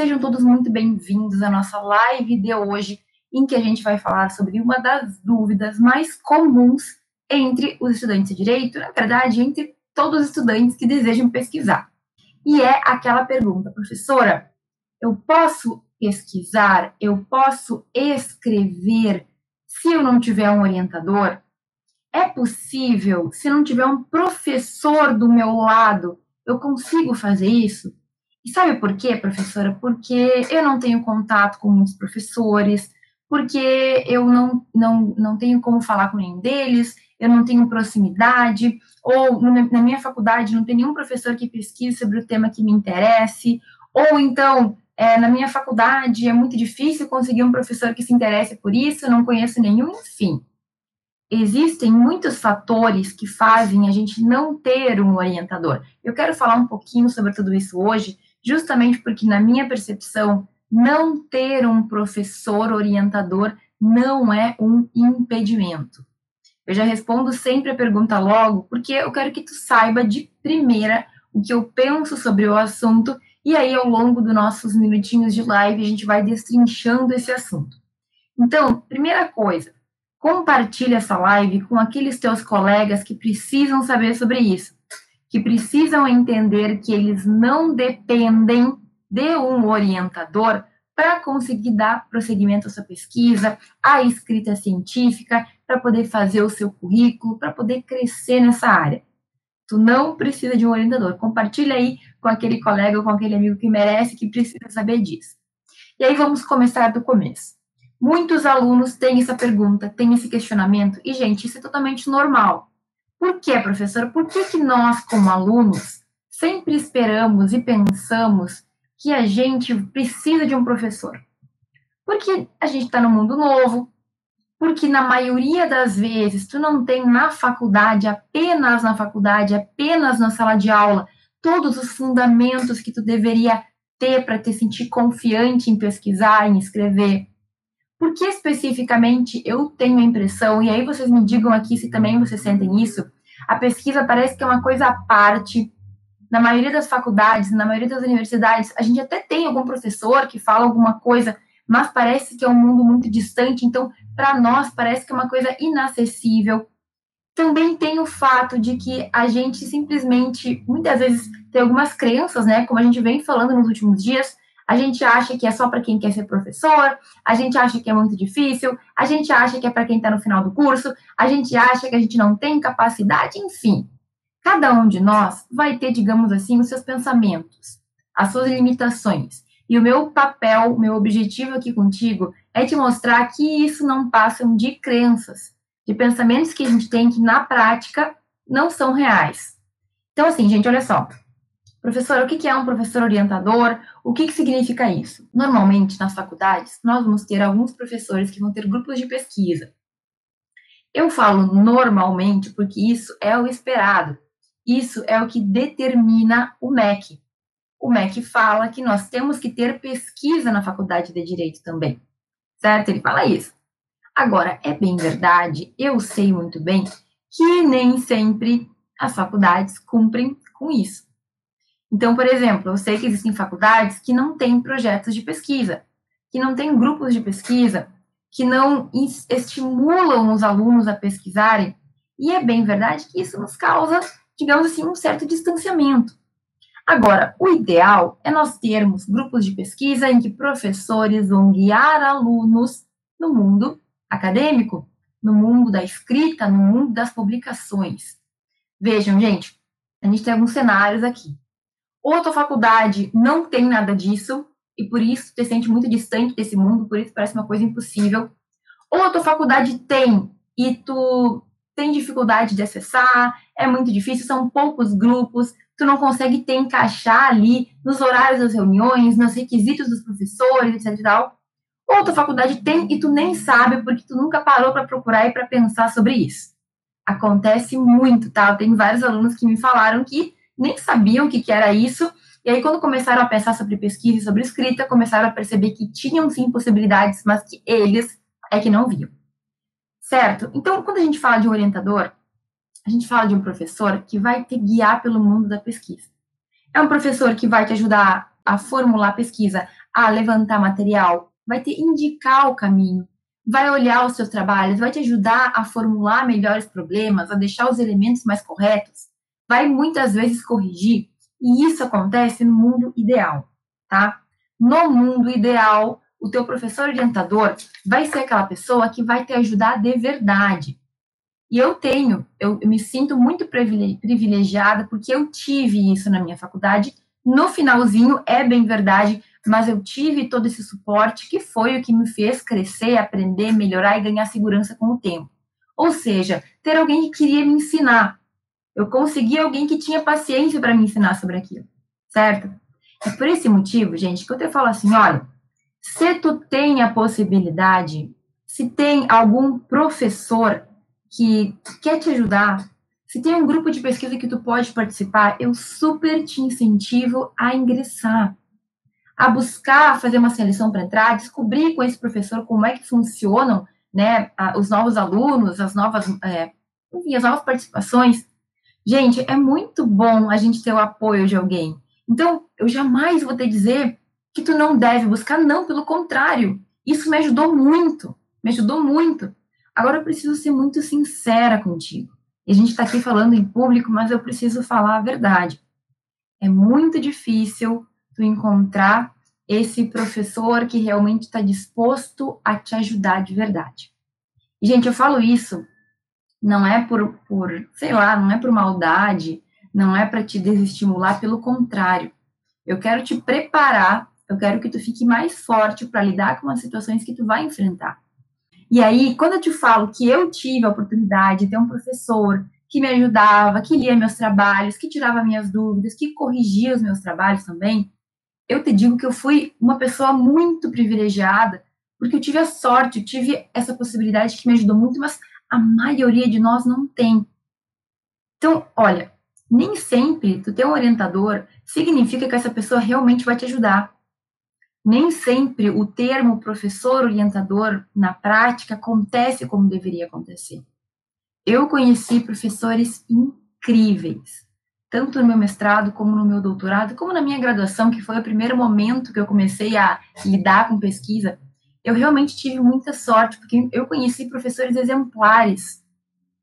sejam todos muito bem-vindos à nossa live de hoje, em que a gente vai falar sobre uma das dúvidas mais comuns entre os estudantes de direito, na verdade, entre todos os estudantes que desejam pesquisar. E é aquela pergunta, professora, eu posso pesquisar, eu posso escrever se eu não tiver um orientador? É possível, se não tiver um professor do meu lado, eu consigo fazer isso? E sabe por quê, professora? Porque eu não tenho contato com muitos professores, porque eu não, não, não tenho como falar com nenhum deles, eu não tenho proximidade, ou na minha faculdade não tem nenhum professor que pesquise sobre o tema que me interesse, ou então é, na minha faculdade é muito difícil conseguir um professor que se interesse por isso, não conheço nenhum, enfim. Existem muitos fatores que fazem a gente não ter um orientador. Eu quero falar um pouquinho sobre tudo isso hoje, justamente porque, na minha percepção, não ter um professor orientador não é um impedimento. Eu já respondo sempre a pergunta logo, porque eu quero que tu saiba de primeira o que eu penso sobre o assunto, e aí, ao longo dos nossos minutinhos de live, a gente vai destrinchando esse assunto. Então, primeira coisa, compartilhe essa live com aqueles teus colegas que precisam saber sobre isso que precisam entender que eles não dependem de um orientador para conseguir dar prosseguimento à sua pesquisa, à escrita científica, para poder fazer o seu currículo, para poder crescer nessa área. Tu não precisa de um orientador. Compartilha aí com aquele colega ou com aquele amigo que merece, que precisa saber disso. E aí vamos começar do começo. Muitos alunos têm essa pergunta, têm esse questionamento, e, gente, isso é totalmente normal. Por que, professora? Por que, que nós, como alunos, sempre esperamos e pensamos que a gente precisa de um professor? Porque a gente está no mundo novo, porque na maioria das vezes tu não tem na faculdade, apenas na faculdade, apenas na sala de aula, todos os fundamentos que tu deveria ter para te sentir confiante em pesquisar, em escrever. Por que especificamente eu tenho a impressão, e aí vocês me digam aqui se também vocês sentem isso, a pesquisa parece que é uma coisa à parte. Na maioria das faculdades, na maioria das universidades, a gente até tem algum professor que fala alguma coisa, mas parece que é um mundo muito distante, então, para nós, parece que é uma coisa inacessível. Também tem o fato de que a gente simplesmente, muitas vezes, tem algumas crenças, né, como a gente vem falando nos últimos dias, a gente acha que é só para quem quer ser professor, a gente acha que é muito difícil, a gente acha que é para quem está no final do curso, a gente acha que a gente não tem capacidade, enfim. Cada um de nós vai ter, digamos assim, os seus pensamentos, as suas limitações. E o meu papel, meu objetivo aqui contigo é te mostrar que isso não passa de crenças, de pensamentos que a gente tem que na prática não são reais. Então, assim, gente, olha só. Professor, o que é um professor orientador? O que, significa isso? Normalmente, nas faculdades, nós vamos ter alguns professores que vão ter grupos de pesquisa. Eu falo normalmente porque isso é o esperado. Isso é o que determina o MEC. O MEC fala que nós temos que ter pesquisa na faculdade de Direito também. Certo? Ele fala isso. Agora, é bem verdade, eu sei muito bem que nem sempre as faculdades cumprem com isso. Então, por exemplo, eu sei que existem faculdades que não têm projetos de pesquisa, que não têm grupos de pesquisa, que não estimulam os alunos a pesquisarem, e é bem verdade que isso nos causa, digamos assim, um certo distanciamento. Agora, o ideal é nós termos grupos de pesquisa em que professores vão guiar alunos no mundo acadêmico, no mundo da escrita, no mundo das publicações. Vejam, gente, a gente tem alguns cenários aqui. Ou a tua faculdade não tem nada disso, e por isso te sente muito distante desse mundo, por isso parece uma coisa impossível. Ou a tua faculdade tem, e tu tem dificuldade de acessar, é muito difícil, são poucos grupos, tu não consegue te encaixar ali nos horários das reuniões, nos requisitos dos professores, etc tal. Ou tua faculdade tem e tu nem sabe porque tu nunca parou para procurar e para pensar sobre isso. Acontece muito, tá? Tenho vários alunos que me falaram que nem sabiam o que, que era isso. E aí, quando começaram a pensar sobre pesquisa e sobre escrita, começaram a perceber que tinham sim possibilidades, mas que eles é que não viam. Certo? Então, quando a gente fala de um orientador, a gente fala de um professor que vai te guiar pelo mundo da pesquisa. É um professor que vai te ajudar a formular a pesquisa a levantar material, vai te indicar o caminho, vai olhar os seus trabalhos, vai te ajudar a formular melhores problemas, a deixar os elementos mais corretos, vai muitas vezes corrigir, e isso acontece no mundo ideal, tá? No mundo ideal, o teu professor orientador vai ser aquela pessoa que vai te ajudar de verdade. E eu tenho, eu, me sinto muito privilegiada porque eu tive isso na minha faculdade. No finalzinho, é bem verdade, mas eu tive todo esse suporte que foi o que me fez crescer, aprender, melhorar e ganhar segurança com o tempo. Ou seja, ter alguém que queria me ensinar. Eu consegui alguém que tinha paciência para me ensinar sobre aquilo, certo? É por esse motivo, gente, que eu te falo assim, olha, se tu tem a possibilidade, se tem algum professor que quer te ajudar, se tem um grupo de pesquisa que tu pode participar, eu super te incentivo a ingressar a buscar fazer uma seleção para entrar, descobrir com esse professor como é que funcionam né, os novos alunos, as novas, é, enfim, as novas participações. Gente, é muito bom a gente ter o apoio de alguém. Então, eu jamais vou te dizer que tu não deve buscar, não, pelo contrário. Isso me ajudou muito, me ajudou muito. Agora eu preciso ser muito sincera contigo. E a gente está aqui falando em público, mas eu preciso falar a verdade. É muito difícil tu encontrar esse professor que realmente está disposto a te ajudar de verdade. E, gente, eu falo isso não é por, por sei lá, não é por maldade, não é para te desestimular, pelo contrário. Eu quero te preparar, eu quero que tu fique mais forte para lidar com as situações que tu vai enfrentar. E aí, quando eu te falo que eu tive a oportunidade de ter um professor que me ajudava, que lia meus trabalhos, que tirava minhas dúvidas, que corrigia os meus trabalhos também, eu te digo que eu fui uma pessoa muito privilegiada, porque eu tive a sorte, eu tive essa possibilidade que me ajudou muito, mas a maioria de nós não tem. Então, olha, nem sempre tu ter um orientador significa que essa pessoa realmente vai te ajudar. Nem sempre o termo professor orientador na prática acontece como deveria acontecer. Eu conheci professores incríveis, tanto no meu mestrado como no meu doutorado, como na minha graduação, que foi o primeiro momento que eu comecei a lidar com pesquisa, eu realmente tive muita sorte, porque eu conheci professores exemplares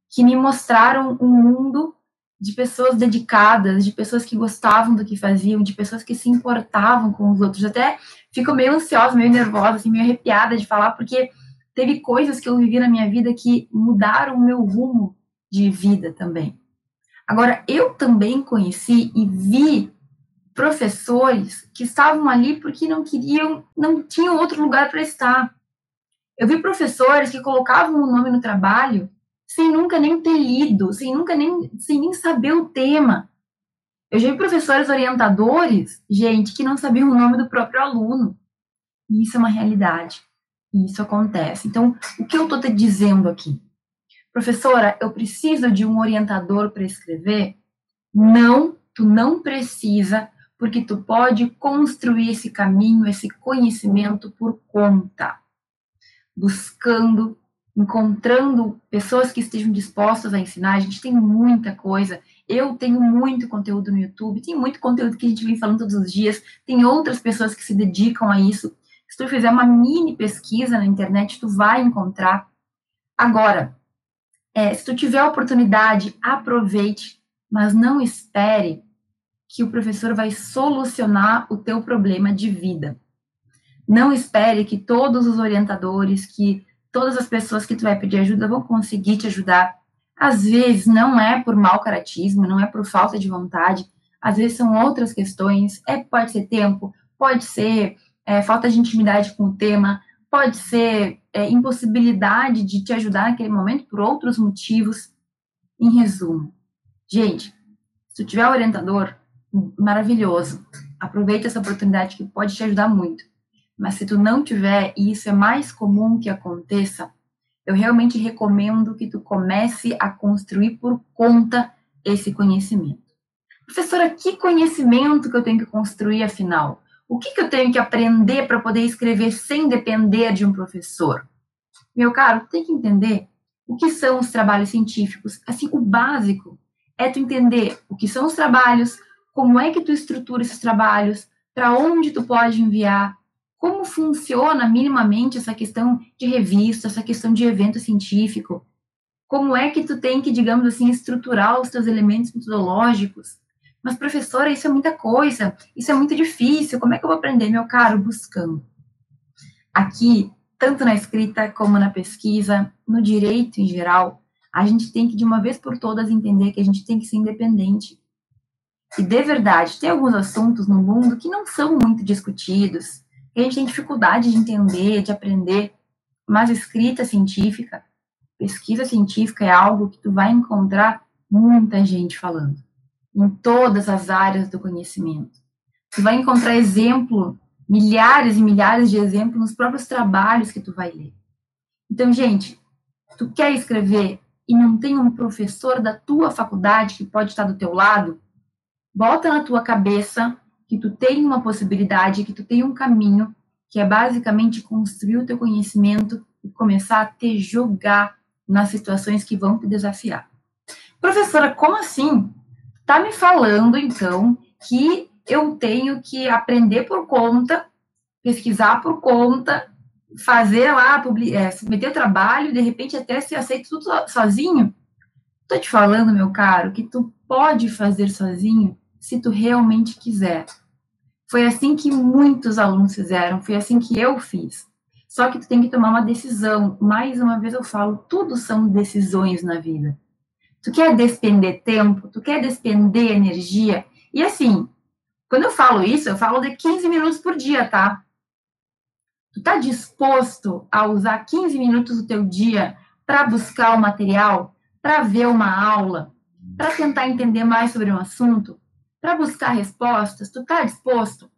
que me mostraram um mundo de pessoas dedicadas, de pessoas que gostavam do que faziam, de pessoas que se importavam com os outros. Até fico meio ansiosa, meio nervosa, assim, meio arrepiada de falar, porque teve coisas que eu vivi na minha vida que mudaram o meu rumo de vida também. Agora, eu também conheci e vi professores que estavam ali porque não queriam, não tinham outro lugar para estar. Eu vi professores que colocavam o nome no trabalho sem nunca nem ter lido, sem nunca nem, sem nem saber o tema. Eu já vi professores orientadores, gente, que não sabiam o nome do próprio aluno. E isso é uma realidade. E isso acontece. Então, o que eu estou te dizendo aqui? Professora, eu preciso de um orientador para escrever? Não, tu não precisa, porque tu pode construir esse caminho, esse conhecimento por conta, buscando, encontrando pessoas que estejam dispostas a ensinar. A gente tem muita coisa. Eu tenho muito conteúdo no YouTube, tem muito conteúdo que a gente vem falando todos os dias. Tem outras pessoas que se dedicam a isso. Se tu fizer uma mini pesquisa na internet, tu vai encontrar. Agora, é, se tu tiver a oportunidade, aproveite, mas não espere que o professor vai solucionar o teu problema de vida. Não espere que todos os orientadores, que todas as pessoas que tu vai pedir ajuda vão conseguir te ajudar. Às vezes não é por mau caratismo, não é por falta de vontade, às vezes são outras questões, é, pode ser tempo, pode ser é, falta de intimidade com o tema, pode ser é, impossibilidade de te ajudar naquele momento por outros motivos. Em resumo, gente, se tu tiver orientador, maravilhoso. Aproveite essa oportunidade que pode te ajudar muito. Mas se tu não tiver, e isso é mais comum que aconteça, eu realmente recomendo que tu comece a construir por conta esse conhecimento. Professora, que conhecimento que eu tenho que construir afinal? O que, que eu tenho que aprender para poder escrever sem depender de um professor? Meu caro, tem que entender o que são os trabalhos científicos. Assim, o básico é tu entender o que são os trabalhos, como é que tu estrutura esses trabalhos, para onde tu pode enviar, como funciona minimamente essa questão de revista, essa questão de evento científico, como é que tu tem que, digamos assim, estruturar os teus elementos metodológicos. Mas, professora, isso é muita coisa, isso é muito difícil, como é que eu vou aprender, meu caro? Buscando. Aqui, tanto na escrita como na pesquisa, no direito em geral, a gente tem que, de uma vez por todas, entender que a gente tem que ser independente. E, de verdade, tem alguns assuntos no mundo que não são muito discutidos, que a gente tem dificuldade de entender, de aprender, mas escrita científica, pesquisa científica é algo que tu vai encontrar muita gente falando, em todas as áreas do conhecimento. Tu vai encontrar exemplo, milhares e milhares de exemplos nos próprios trabalhos que tu vai ler. Então, gente, tu quer escrever e não tem um professor da tua faculdade que pode estar do teu lado, bota na tua cabeça que tu tem uma possibilidade, que tu tem um caminho, que é basicamente construir o teu conhecimento e começar a te jogar nas situações que vão te desafiar. Professora, como assim? Tá me falando, então, que eu tenho que aprender por conta, pesquisar por conta, fazer lá, é, submeter trabalho, de repente até se aceito tudo sozinho? Tô te falando, meu caro, que tu pode fazer sozinho se tu realmente quiser. Foi assim que muitos alunos fizeram, foi assim que eu fiz. Só que tu tem que tomar uma decisão. Mais uma vez eu falo, tudo são decisões na vida. Tu quer despender tempo, tu quer despender energia. E assim, quando eu falo isso, eu falo de 15 minutos por dia, tá? Tu tá disposto a usar 15 minutos do teu dia para buscar o material, para ver uma aula, para tentar entender mais sobre um assunto, para buscar respostas? Tu tá disposto?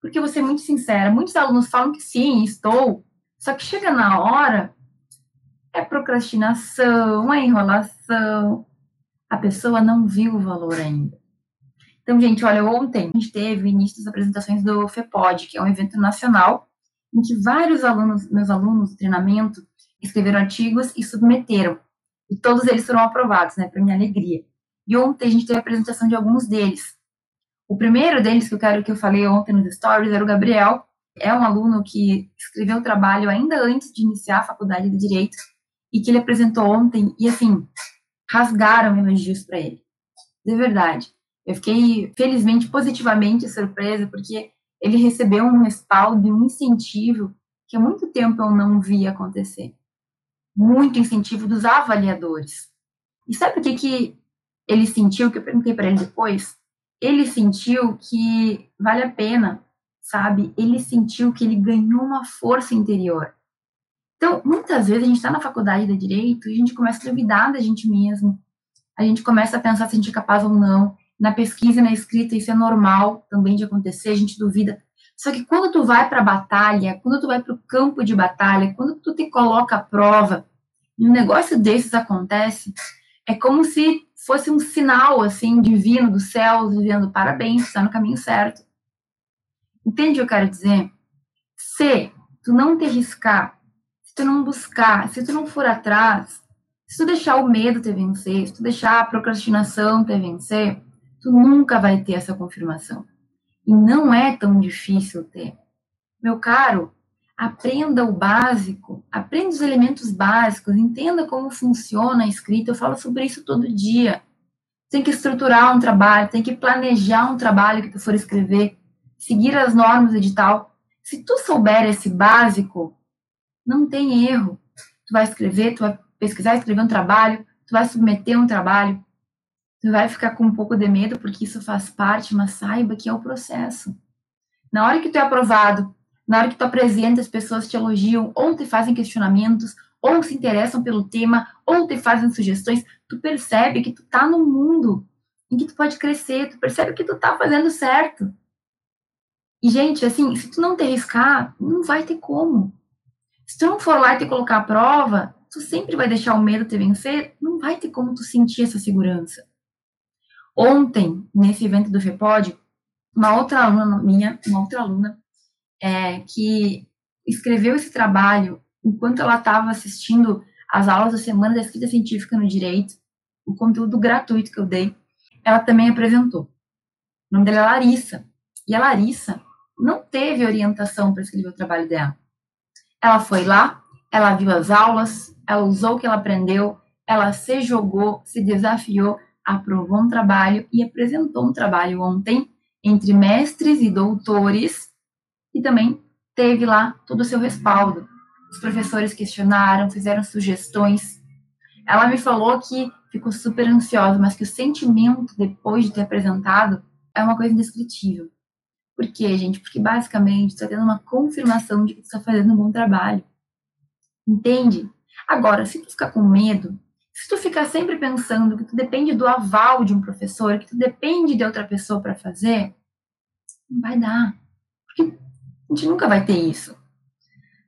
Porque vou ser muito sincera, muitos alunos falam que sim, estou, só que chega na hora, é procrastinação, é enrolação. A pessoa não viu o valor ainda. Então, gente, olha, ontem a gente teve início das apresentações do FEPOD, que é um evento nacional em que vários alunos, meus alunos do treinamento, escreveram artigos e submeteram. E todos eles foram aprovados, né, para minha alegria. E ontem a gente teve a apresentação de alguns deles. O primeiro deles que eu quero que eu falei ontem nos stories era o Gabriel, é um aluno que escreveu o trabalho ainda antes de iniciar a faculdade de Direito e que ele apresentou ontem e, assim, rasgaram elogios para ele. De verdade. Eu fiquei, felizmente, positivamente surpresa, porque ele recebeu um respaldo e um incentivo que há muito tempo eu não via acontecer. Muito incentivo dos avaliadores. E sabe o que, que ele sentiu, que eu perguntei para ele depois? Ele sentiu que vale a pena sabe? Ele sentiu que ele ganhou uma força interior. Então, muitas vezes a gente está na faculdade de direito e a gente começa a duvidar da gente mesmo. A gente começa a pensar se a gente é capaz ou não. Na pesquisa e na escrita isso é normal também de acontecer, a gente duvida. Só que quando tu vai para a batalha, quando tu vai para o campo de batalha, quando tu te coloca à prova, e um negócio desses acontece, é como se fosse um sinal assim divino do céu dizendo parabéns, está no caminho certo. Entende o que eu quero dizer? Se tu não te arriscar, se tu não buscar, se tu não for atrás, se tu deixar o medo te vencer, se tu deixar a procrastinação te vencer, tu nunca vai ter essa confirmação. E não é tão difícil ter. Meu caro, aprenda o básico, aprenda os elementos básicos, entenda como funciona a escrita. Eu falo sobre isso todo dia. Tem que estruturar um trabalho, tem que planejar um trabalho que tu for escrever seguir as normas edital. Se tu souber esse básico, não tem erro. Tu vai escrever, tu vai pesquisar, escrever um trabalho, tu vai submeter um trabalho, tu vai ficar com um pouco de medo porque isso faz parte, mas saiba que é o processo. Na hora que tu é aprovado, na hora que tu apresenta, as pessoas te elogiam, ou te fazem questionamentos, ou se interessam pelo tema, ou te fazem sugestões, tu percebe que tu tá no mundo em que tu pode crescer, tu percebe que tu tá fazendo certo. E, gente, assim, se tu não te arriscar, não vai ter como. Se tu não for lá e te colocar à prova, tu sempre vai deixar o medo te vencer, não vai ter como tu sentir essa segurança. Ontem, nesse evento do FEPOD, uma outra aluna minha, uma outra aluna, é, que escreveu esse trabalho enquanto ela estava assistindo as aulas da Semana da Escrita Científica no Direito, o conteúdo gratuito que eu dei, ela também apresentou. O nome dela é Larissa. E a Larissa, não teve orientação para escrever o trabalho dela. Ela foi lá, ela viu as aulas, ela usou o que ela aprendeu, ela se jogou, se desafiou, aprovou um trabalho e apresentou um trabalho ontem entre mestres e doutores e também teve lá todo o seu respaldo. Os professores questionaram, fizeram sugestões. Ela me falou que ficou super ansiosa, mas que o sentimento depois de ter apresentado é uma coisa indescritível. Por quê, gente? Porque basicamente está tendo uma confirmação de que está fazendo um bom trabalho. Entende? Agora, se tu ficar com medo, se tu ficar sempre pensando que tu depende do aval de um professor, que tu depende de outra pessoa para fazer, não vai dar. Porque a gente nunca vai ter isso.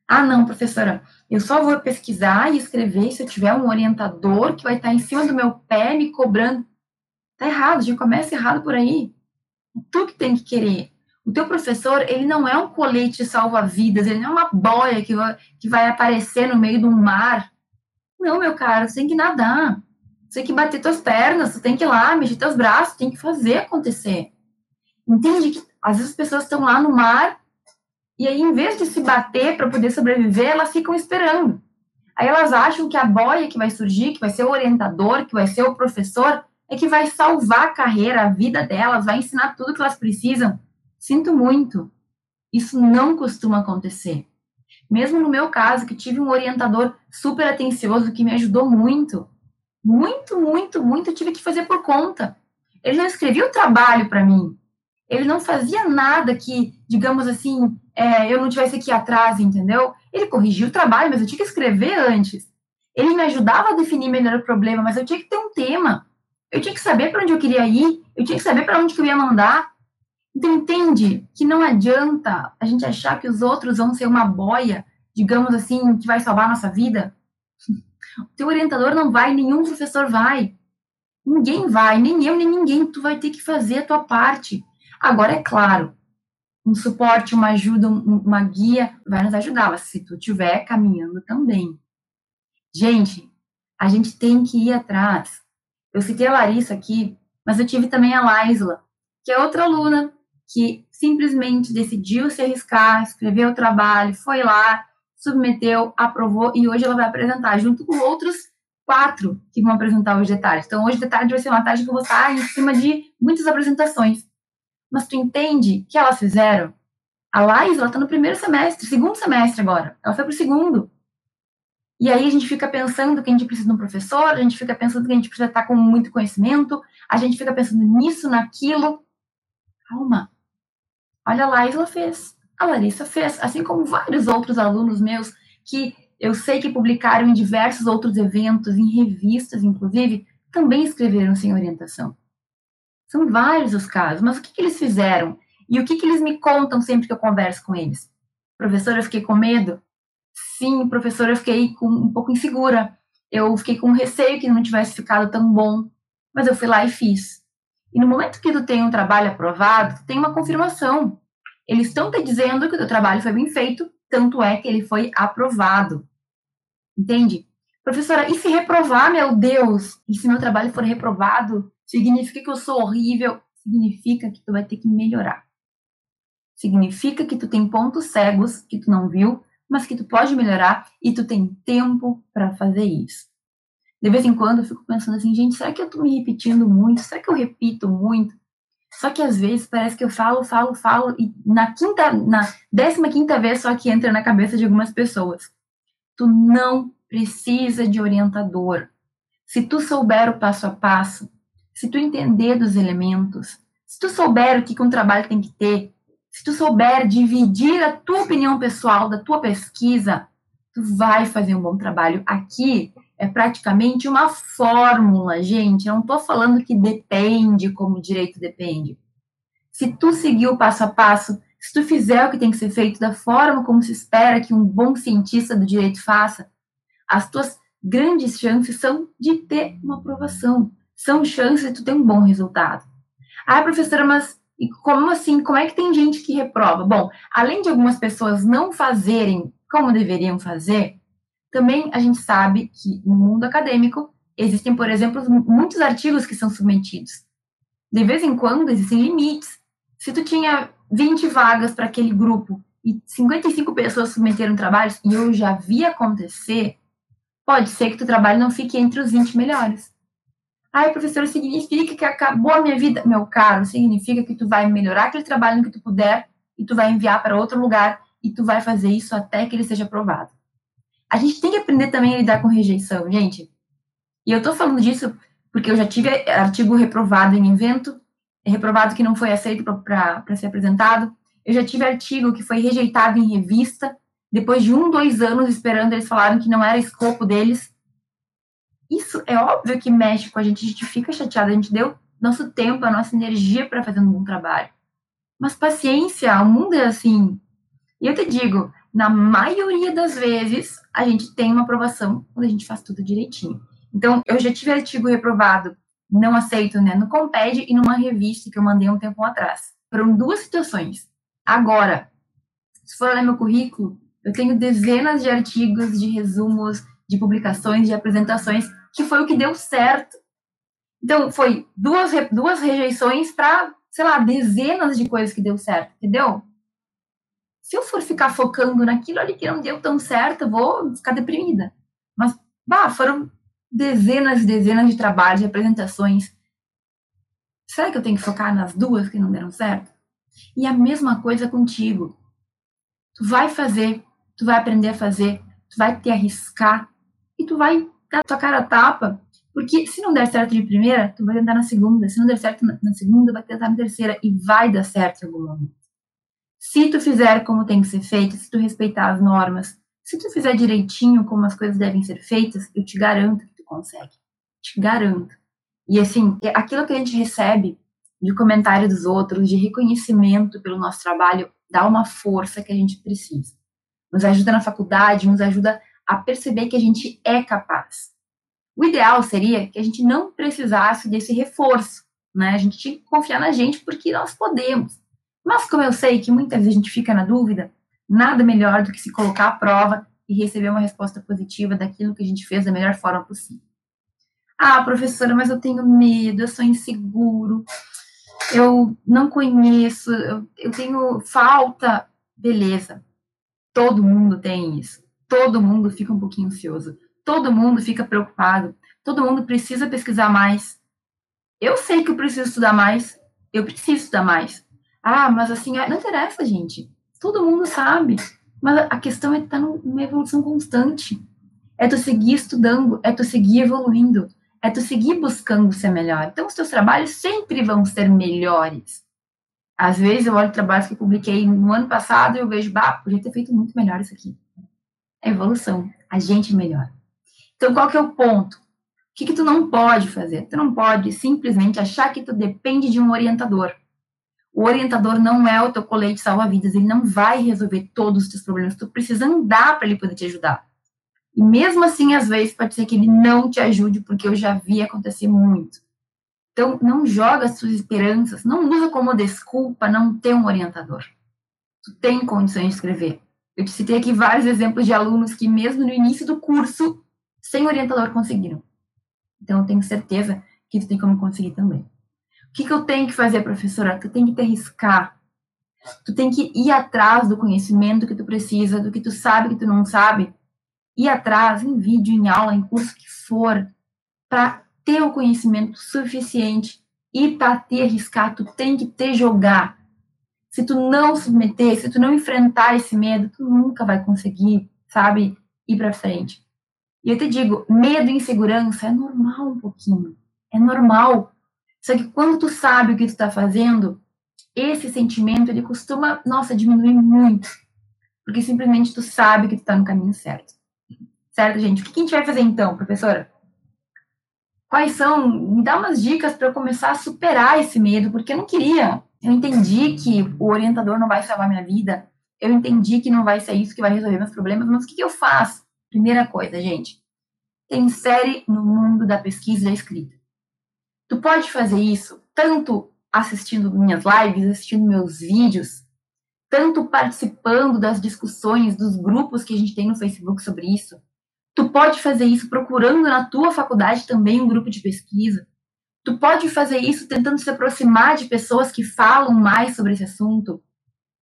Ah, não, professora, eu só vou pesquisar e escrever se eu tiver um orientador que vai estar em cima do meu pé me cobrando. Tá errado, já começa errado por aí. Tu que tem que querer. O teu professor, ele não é um colete salva-vidas, ele não é uma boia que vai, que vai aparecer no meio do mar. Não, meu cara, você tem que nadar. Você tem que bater tuas pernas, você tem que ir lá, mexer teus braços, tem que fazer acontecer. Entende que às vezes as pessoas estão lá no mar e aí, em vez de se bater para poder sobreviver, elas ficam esperando. Aí elas acham que a boia que vai surgir, que vai ser o orientador, que vai ser o professor, é que vai salvar a carreira, a vida delas, vai ensinar tudo que elas precisam. Sinto muito. Isso não costuma acontecer. Mesmo no meu caso, que tive um orientador super atencioso que me ajudou muito, muito, muito, muito, tive que fazer por conta. Ele não escrevia o trabalho para mim. Ele não fazia nada que, digamos assim, é, eu não tivesse aqui atrás, entendeu? Ele corrigia o trabalho, mas eu tinha que escrever antes. Ele me ajudava a definir melhor o problema, mas eu tinha que ter um tema. Eu tinha que saber para onde eu queria ir, eu tinha que saber para onde eu ia mandar. Então, entende que não adianta a gente achar que os outros vão ser uma boia, digamos assim, que vai salvar a nossa vida. O teu orientador não vai, nenhum professor vai. Ninguém vai, nem eu, nem ninguém. Tu vai ter que fazer a tua parte. Agora, é claro, um suporte, uma ajuda, uma guia vai nos ajudar, se tu estiver caminhando também. Gente, a gente tem que ir atrás. Eu citei a Larissa aqui, mas eu tive também a Laisla, que é outra aluna que simplesmente decidiu se arriscar, escreveu o trabalho, foi lá, submeteu, aprovou e hoje ela vai apresentar junto com outros quatro que vão apresentar hoje de tarde. Então, hoje de tarde vai ser uma tarde que eu vou estar em cima de muitas apresentações. Mas tu entende que elas fizeram? A Laís, ela tá no primeiro semestre, segundo semestre agora. Ela foi pro segundo. E aí a gente fica pensando que a gente precisa de um professor, a gente fica pensando que a gente precisa estar com muito conhecimento, a gente fica pensando nisso, naquilo. Calma. Olha, a Laís, ela fez. A Larissa fez. Assim como vários outros alunos meus que eu sei que publicaram em diversos outros eventos, em revistas, inclusive, também escreveram sem orientação. São vários os casos, mas o que, que eles fizeram? E o que, que eles me contam sempre que eu converso com eles? Professora, eu fiquei com medo? Sim, professora, eu fiquei com, um pouco insegura. Eu fiquei com receio que não tivesse ficado tão bom, mas eu fui lá e fiz. E no momento que tu tem um trabalho aprovado, tu tem uma confirmação. Eles estão te dizendo que o teu trabalho foi bem feito, tanto é que ele foi aprovado. Entende? Professora, e se reprovar, meu Deus? E se meu trabalho for reprovado? Significa que eu sou horrível? Significa que tu vai ter que melhorar. Significa que tu tem pontos cegos que tu não viu, mas que tu pode melhorar e tu tem tempo para fazer isso. De vez em quando eu fico pensando assim, gente, será que eu tô me repetindo muito? Será que eu repito muito? Só que às vezes parece que eu falo, falo, falo e na quinta, na décima quinta vez só que entra na cabeça de algumas pessoas. Tu não precisa de orientador. Se tu souber o passo a passo, se tu entender dos elementos, se tu souber o que um trabalho tem que ter, se tu souber dividir a tua opinião pessoal da tua pesquisa, tu vai fazer um bom trabalho. Aqui é praticamente uma fórmula, gente. Eu não estou falando que depende como o direito depende. Se tu seguir o passo a passo, se tu fizer o que tem que ser feito da forma como se espera que um bom cientista do direito faça, as tuas grandes chances são de ter uma aprovação são chances de tu ter um bom resultado. Ah, professora, mas como assim? Como é que tem gente que reprova? Bom, além de algumas pessoas não fazerem como deveriam fazer, também a gente sabe que no mundo acadêmico existem, por exemplo, muitos artigos que são submetidos. De vez em quando existem limites. Se tu tinha 20 vagas para aquele grupo e 55 pessoas submeteram trabalhos, e eu já vi acontecer, pode ser que tu trabalho não fique entre os 20 melhores. Ai, professor, significa que acabou a minha vida? Meu caro, significa que tu vai melhorar aquele trabalho que tu puder e tu vai enviar para outro lugar e tu vai fazer isso até que ele seja aprovado. A gente tem que aprender também a lidar com rejeição, gente. E eu tô falando disso porque eu já tive artigo reprovado em evento, reprovado que não foi aceito para ser apresentado. Eu já tive artigo que foi rejeitado em revista, depois de um, dois anos esperando, eles falaram que não era escopo deles. Isso é óbvio que mexe com a gente, a gente fica chateado, a gente deu nosso tempo, a nossa energia para fazer um bom trabalho. Mas paciência, o mundo é assim. E eu te digo, na maioria das vezes, a gente tem uma aprovação quando a gente faz tudo direitinho. Então, eu já tive artigo reprovado, não aceito, né, no Comped e numa revista que eu mandei um tempo atrás. Foram duas situações. Agora, se for olhar meu currículo, eu tenho dezenas de artigos, de resumos, de publicações, de apresentações, que foi o que deu certo. Então, foi duas, duas rejeições para, sei lá, dezenas de coisas que deu certo, entendeu? Se eu for ficar focando naquilo ali que não deu tão certo, eu vou ficar deprimida. Mas, bah, foram dezenas e dezenas de trabalhos, de apresentações. Será que eu tenho que focar nas duas que não deram certo? E a mesma coisa contigo. Tu vai fazer, tu vai aprender a fazer, tu vai te arriscar e tu vai dar tua cara a tapa. Porque se não der certo de primeira, tu vai tentar na segunda. Se não der certo na segunda, vai tentar na terceira e vai dar certo em algum momento. Se tu fizer como tem que ser feito, se tu respeitar as normas, se tu fizer direitinho como as coisas devem ser feitas, eu te garanto que tu consegue. Te garanto. E assim, é aquilo que a gente recebe de comentário dos outros, de reconhecimento pelo nosso trabalho, dá uma força que a gente precisa. Nos ajuda na faculdade, nos ajuda a perceber que a gente é capaz. O ideal seria que a gente não precisasse desse reforço, né? A gente tinha que confiar na gente porque nós podemos. Mas como eu sei que muitas vezes a gente fica na dúvida, nada melhor do que se colocar à prova e receber uma resposta positiva daquilo que a gente fez da melhor forma possível. Ah, professora, mas eu tenho medo, eu sou inseguro, eu não conheço, eu, eu tenho falta. Beleza. Todo mundo tem isso. Todo mundo fica um pouquinho ansioso. Todo mundo fica preocupado. Todo mundo precisa pesquisar mais. Eu sei que eu preciso estudar mais. Eu preciso estudar mais. Ah, mas assim, não interessa, gente. Todo mundo sabe. Mas a questão é estar numa evolução constante. É tu seguir estudando, é tu seguir evoluindo é tu seguir buscando ser melhor. Então, os teus trabalhos sempre vão ser melhores. Às vezes, eu olho trabalhos que eu publiquei no ano passado e eu vejo, bah, podia ter feito muito melhor isso aqui. É evolução. A gente melhora. Então, qual que é o ponto? O que, que tu não pode fazer? Tu não pode simplesmente achar que tu depende de um orientador. O orientador não é o teu colete salva-vidas, ele não vai resolver todos os teus problemas. Tu precisa andar para ele poder te ajudar. E mesmo assim, às vezes, pode ser que ele não te ajude, porque eu já vi acontecer muito. Então, não joga as suas esperanças, não usa como desculpa não ter um orientador. Tu tem condições de escrever. Eu te citei aqui vários exemplos de alunos que, mesmo no início do curso, sem orientador, conseguiram. Então, eu tenho certeza que tu tem como conseguir também. O que, que eu tenho que fazer, professora? Tu tem que te arriscar. Tu tem que ir atrás do conhecimento que tu precisa, do que tu sabe que tu não sabe, ir atrás em vídeo, em aula, em curso que for, para ter o conhecimento suficiente e para te arriscar, tu tem que te jogar. Se tu não submeter, se tu não enfrentar esse medo, tu nunca vai conseguir, sabe, ir para frente. E eu te digo, medo e insegurança é normal um pouquinho. É normal. Só que quando tu sabe o que tu está fazendo, esse sentimento ele costuma, nossa, diminuir muito. Porque simplesmente tu sabe que tu está no caminho certo. Certo, gente? O que a gente vai fazer então, professora? Quais são? Me dá umas dicas para eu começar a superar esse medo, porque eu não queria. Eu entendi que o orientador não vai salvar minha vida. Eu entendi que não vai ser isso que vai resolver meus problemas, mas o que, que eu faço? Primeira coisa, gente. Tem série no mundo da pesquisa e da escrita. Tu pode fazer isso tanto assistindo minhas lives, assistindo meus vídeos, tanto participando das discussões dos grupos que a gente tem no Facebook sobre isso, Tu pode fazer isso procurando na tua faculdade também um grupo de pesquisa. Tu pode fazer isso tentando se aproximar de pessoas que falam mais sobre esse assunto.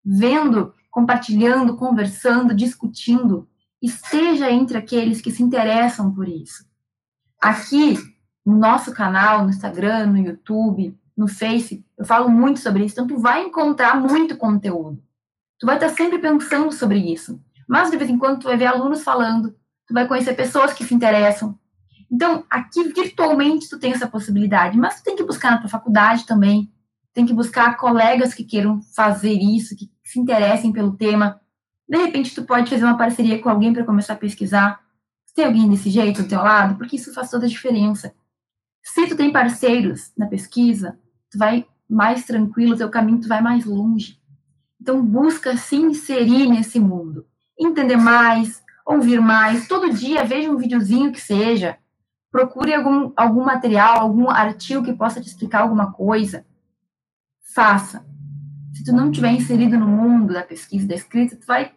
vendo, compartilhando, conversando, discutindo. Esteja entre aqueles que se interessam por isso. Aqui, no nosso canal, no Instagram, no YouTube, no Face, eu falo muito sobre isso, então tu vai encontrar muito conteúdo. Tu vai estar sempre pensando sobre isso. Mas de vez em quando tu vai ver alunos falando, tu vai conhecer pessoas que se interessam. Então, aqui virtualmente tu tem essa possibilidade, mas tu tem que buscar na tua faculdade também, tem que buscar colegas que queiram fazer isso, que se interessem pelo tema. De repente, tu pode fazer uma parceria com alguém para começar a pesquisar. Tem alguém desse jeito do teu lado? Porque isso faz toda a diferença. Se tu tem parceiros na pesquisa, tu vai mais tranquilo, teu caminho tu vai mais longe. Então, busca se inserir nesse mundo, entender mais, ouvir mais. Todo dia, veja um videozinho que seja. Procure algum, algum material, algum artigo que possa te explicar alguma coisa faça. Se tu não tiver inserido no mundo da pesquisa, da escrita, tu vai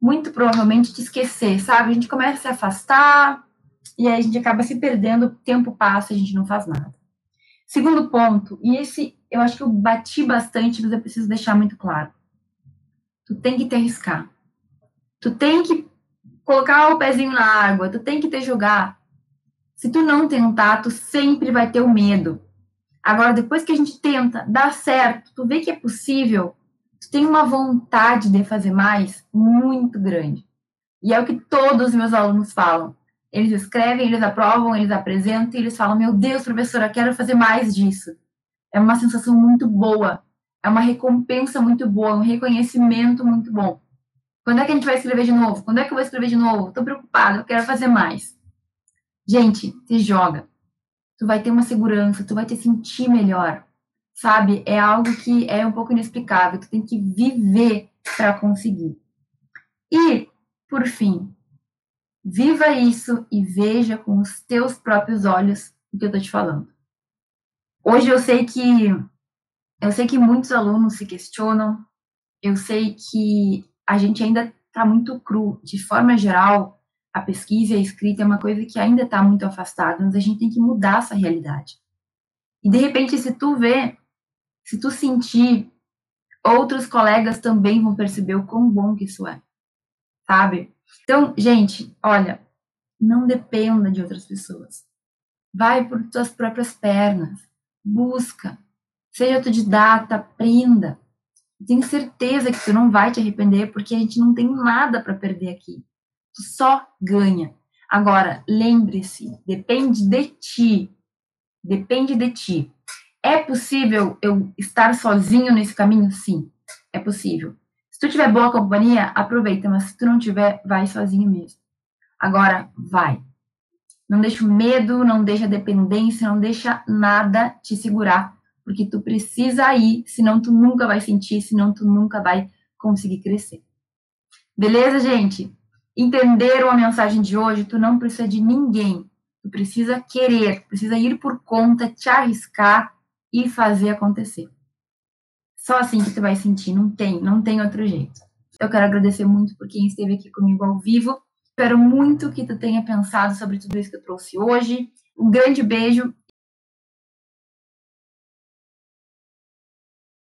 muito provavelmente te esquecer, sabe? A gente começa a se afastar e aí a gente acaba se perdendo, o tempo passa a gente não faz nada. Segundo ponto, e esse eu acho que eu bati bastante, mas eu preciso deixar muito claro. Tu tem que te arriscar. Tu tem que colocar o pezinho na água, tu tem que te jogar. Se tu não tentar, tu sempre vai ter o medo. Agora, depois que a gente tenta, dá certo, tu vê que é possível, tu tem uma vontade de fazer mais muito grande. E é o que todos os meus alunos falam. Eles escrevem, eles aprovam, eles apresentam e eles falam: Meu Deus, professora, quero fazer mais disso. É uma sensação muito boa, é uma recompensa muito boa, um reconhecimento muito bom. Quando é que a gente vai escrever de novo? Quando é que eu vou escrever de novo? Estou preocupada, eu quero fazer mais. Gente, se joga tu vai ter uma segurança, tu vai te sentir melhor, sabe? É algo que é um pouco inexplicável, tu tem que viver para conseguir. E, por fim, viva isso e veja com os teus próprios olhos o que eu tô te falando. Hoje eu sei que eu sei que muitos alunos se questionam, eu sei que a gente ainda está muito cru, de forma geral, a pesquisa e a escrita é uma coisa que ainda está muito afastada, mas a gente tem que mudar essa realidade. E de repente, se tu vê, se tu sentir, outros colegas também vão perceber o quão bom que isso é, sabe? Então, gente, olha, não dependa de outras pessoas. Vai por tuas próprias pernas, busca, seja autodidata, aprenda. Tenho certeza que tu não vai te arrepender, porque a gente não tem nada para perder aqui tu só ganha. Agora, lembre-se, depende de ti. Depende de ti. É possível eu estar sozinho nesse caminho? Sim, é possível. Se tu tiver boa companhia, aproveita, mas se tu não tiver, vai sozinho mesmo. Agora, vai. Não deixa o medo, não deixa a dependência, não deixa nada te segurar, porque tu precisa ir, senão tu nunca vai sentir, senão tu nunca vai conseguir crescer. Beleza, gente? Entenderam a mensagem de hoje, tu não precisa de ninguém. Tu precisa querer, precisa ir por conta, te arriscar e fazer acontecer. Só assim que tu vai sentir, não tem, não tem outro jeito. Eu quero agradecer muito por quem esteve aqui comigo ao vivo. Espero muito que tu tenha pensado sobre tudo isso que eu trouxe hoje. Um grande beijo